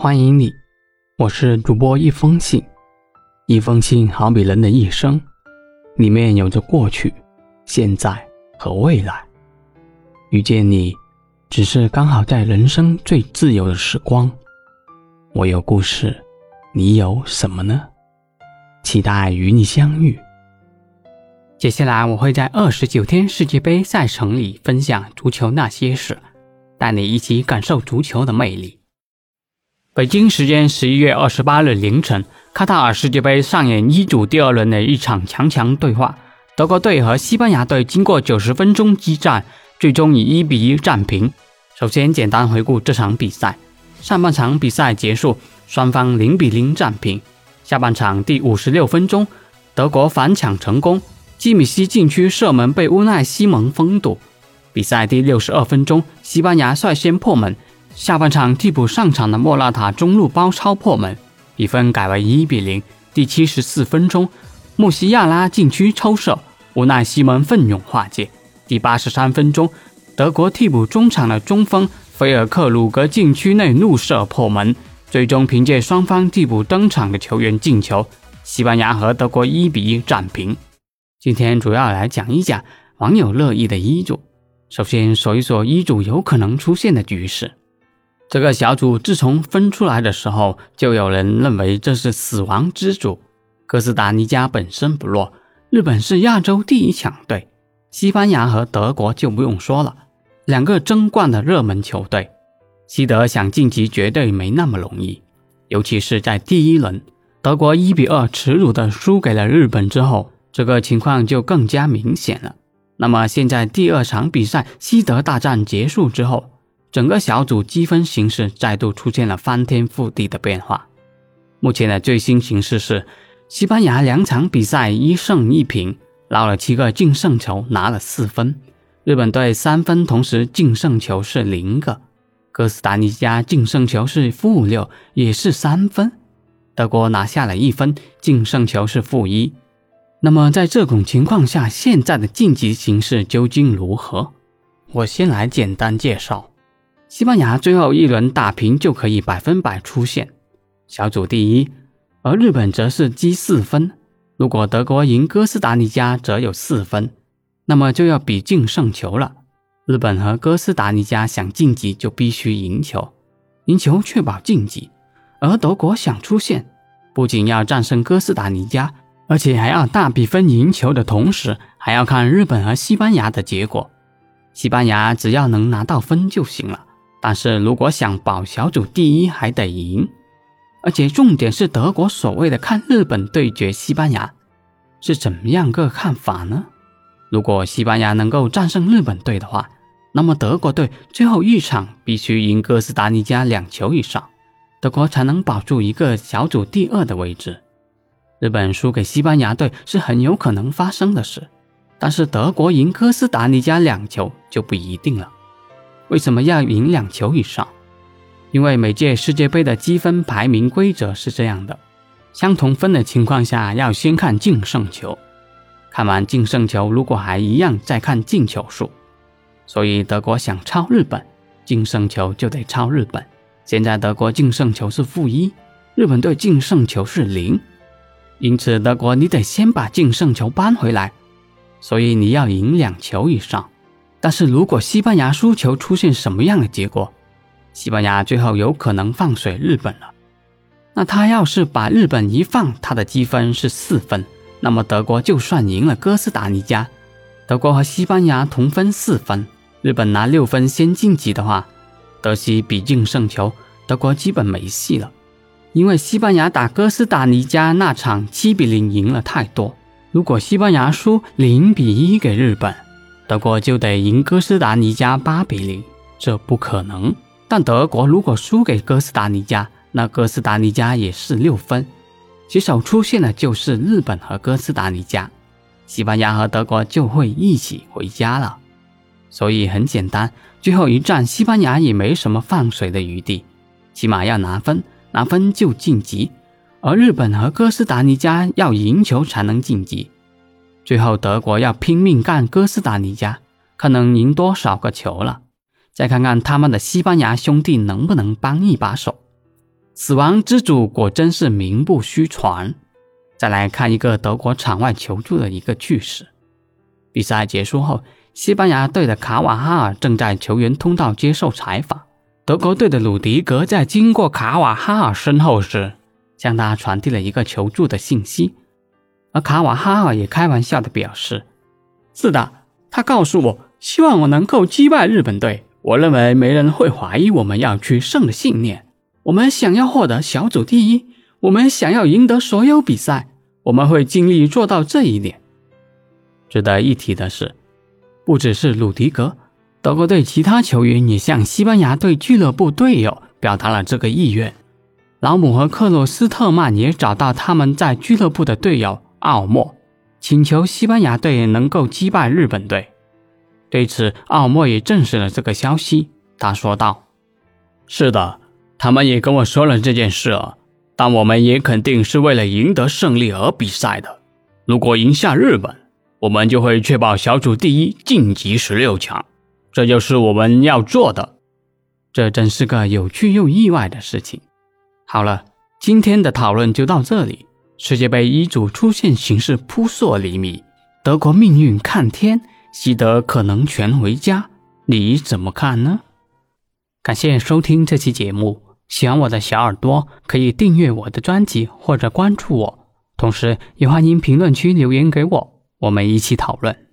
欢迎你，我是主播一封信。一封信好比人的一生，里面有着过去、现在和未来。遇见你，只是刚好在人生最自由的时光。我有故事，你有什么呢？期待与你相遇。接下来我会在二十九天世界杯赛程里分享足球那些事，带你一起感受足球的魅力。北京时间十一月二十八日凌晨，卡塔尔世界杯上演一组第二轮的一场强强对话。德国队和西班牙队经过九十分钟激战，最终以一比一战平。首先，简单回顾这场比赛。上半场比赛结束，双方零比零战平。下半场第五十六分钟，德国反抢成功。基米希禁区射门被乌奈西蒙封堵。比赛第六十二分钟，西班牙率先破门。下半场替补上场的莫拉塔中路包抄破门，比分改为一比零。第七十四分钟，穆西亚拉禁区抽射，无奈西蒙奋勇化解。第八十三分钟，德国替补中场的中锋菲尔克鲁格禁区内怒射破门，最终凭借双方替补登场的球员进球，西班牙和德国一比一战平。今天主要来讲一讲网友乐意的一组。首先说一说一组有可能出现的局势。这个小组自从分出来的时候，就有人认为这是死亡之组。哥斯达黎加本身不弱，日本是亚洲第一强队，西班牙和德国就不用说了，两个争冠的热门球队。西德想晋级绝对没那么容易，尤其是在第一轮，德国一比二耻辱的输给了日本之后。这个情况就更加明显了。那么现在第二场比赛西德大战结束之后，整个小组积分形势再度出现了翻天覆地的变化。目前的最新形势是，西班牙两场比赛一胜一平，捞了七个净胜球，拿了四分；日本队三分，同时净胜球是零个；哥斯达黎加净胜球是负六，也是三分；德国拿下了一分，净胜球是负一。那么在这种情况下，现在的晋级形势究竟如何？我先来简单介绍：西班牙最后一轮打平就可以百分百出线，小组第一；而日本则是积四分。如果德国赢哥斯达黎加，则有四分，那么就要比净胜球了。日本和哥斯达黎加想晋级，就必须赢球，赢球确保晋级；而德国想出线，不仅要战胜哥斯达黎加。而且还要大比分赢球的同时，还要看日本和西班牙的结果。西班牙只要能拿到分就行了，但是如果想保小组第一，还得赢。而且重点是德国所谓的看日本对决西班牙，是怎么样个看法呢？如果西班牙能够战胜日本队的话，那么德国队最后一场必须赢哥斯达黎加两球以上，德国才能保住一个小组第二的位置。日本输给西班牙队是很有可能发生的事，但是德国赢哥斯达黎加两球就不一定了。为什么要赢两球以上？因为每届世界杯的积分排名规则是这样的：相同分的情况下要先看净胜球，看完净胜球如果还一样再看进球数。所以德国想超日本，净胜球就得超日本。现在德国净胜球是负一，日本队净胜球是零。因此，德国你得先把净胜球扳回来，所以你要赢两球以上。但是如果西班牙输球出现什么样的结果，西班牙最后有可能放水日本了。那他要是把日本一放，他的积分是四分，那么德国就算赢了哥斯达黎加，德国和西班牙同分四分，日本拿六分先晋级的话，德西比净胜球，德国基本没戏了。因为西班牙打哥斯达黎加那场七比零赢了太多，如果西班牙输零比一给日本，德国就得赢哥斯达黎加八比零，这不可能。但德国如果输给哥斯达黎加，那哥斯达黎加也是六分，携手出现的就是日本和哥斯达黎加，西班牙和德国就会一起回家了。所以很简单，最后一战西班牙也没什么放水的余地，起码要拿分。拿分就晋级，而日本和哥斯达黎加要赢球才能晋级。最后德国要拼命干哥斯达黎加，看能赢多少个球了。再看看他们的西班牙兄弟能不能帮一把手。死亡之主果真是名不虚传。再来看一个德国场外求助的一个趣事：比赛结束后，西班牙队的卡瓦哈尔正在球员通道接受采访。德国队的鲁迪格在经过卡瓦哈尔身后时，向他传递了一个求助的信息，卡瓦哈尔也开玩笑的表示：“是的，他告诉我，希望我能够击败日本队。我认为没人会怀疑我们要取胜的信念。”我们想要获得小组第一，我们想要赢得所有比赛，我们会尽力做到这一点。值得一提的是，不只是鲁迪格，德国队其他球员也向西班牙队俱乐部队友表达了这个意愿。老姆和克洛斯特曼也找到他们在俱乐部的队友奥莫，请求西班牙队能够击败日本队。对此，奥莫也证实了这个消息。他说道：“是的。”他们也跟我说了这件事啊，但我们也肯定是为了赢得胜利而比赛的。如果赢下日本，我们就会确保小组第一晋级十六强，这就是我们要做的。这真是个有趣又意外的事情。好了，今天的讨论就到这里。世界杯一组出现形势扑朔迷离，德国命运看天，西德可能全回家，你怎么看呢？感谢收听这期节目。喜欢我的小耳朵，可以订阅我的专辑或者关注我，同时也欢迎评论区留言给我，我们一起讨论。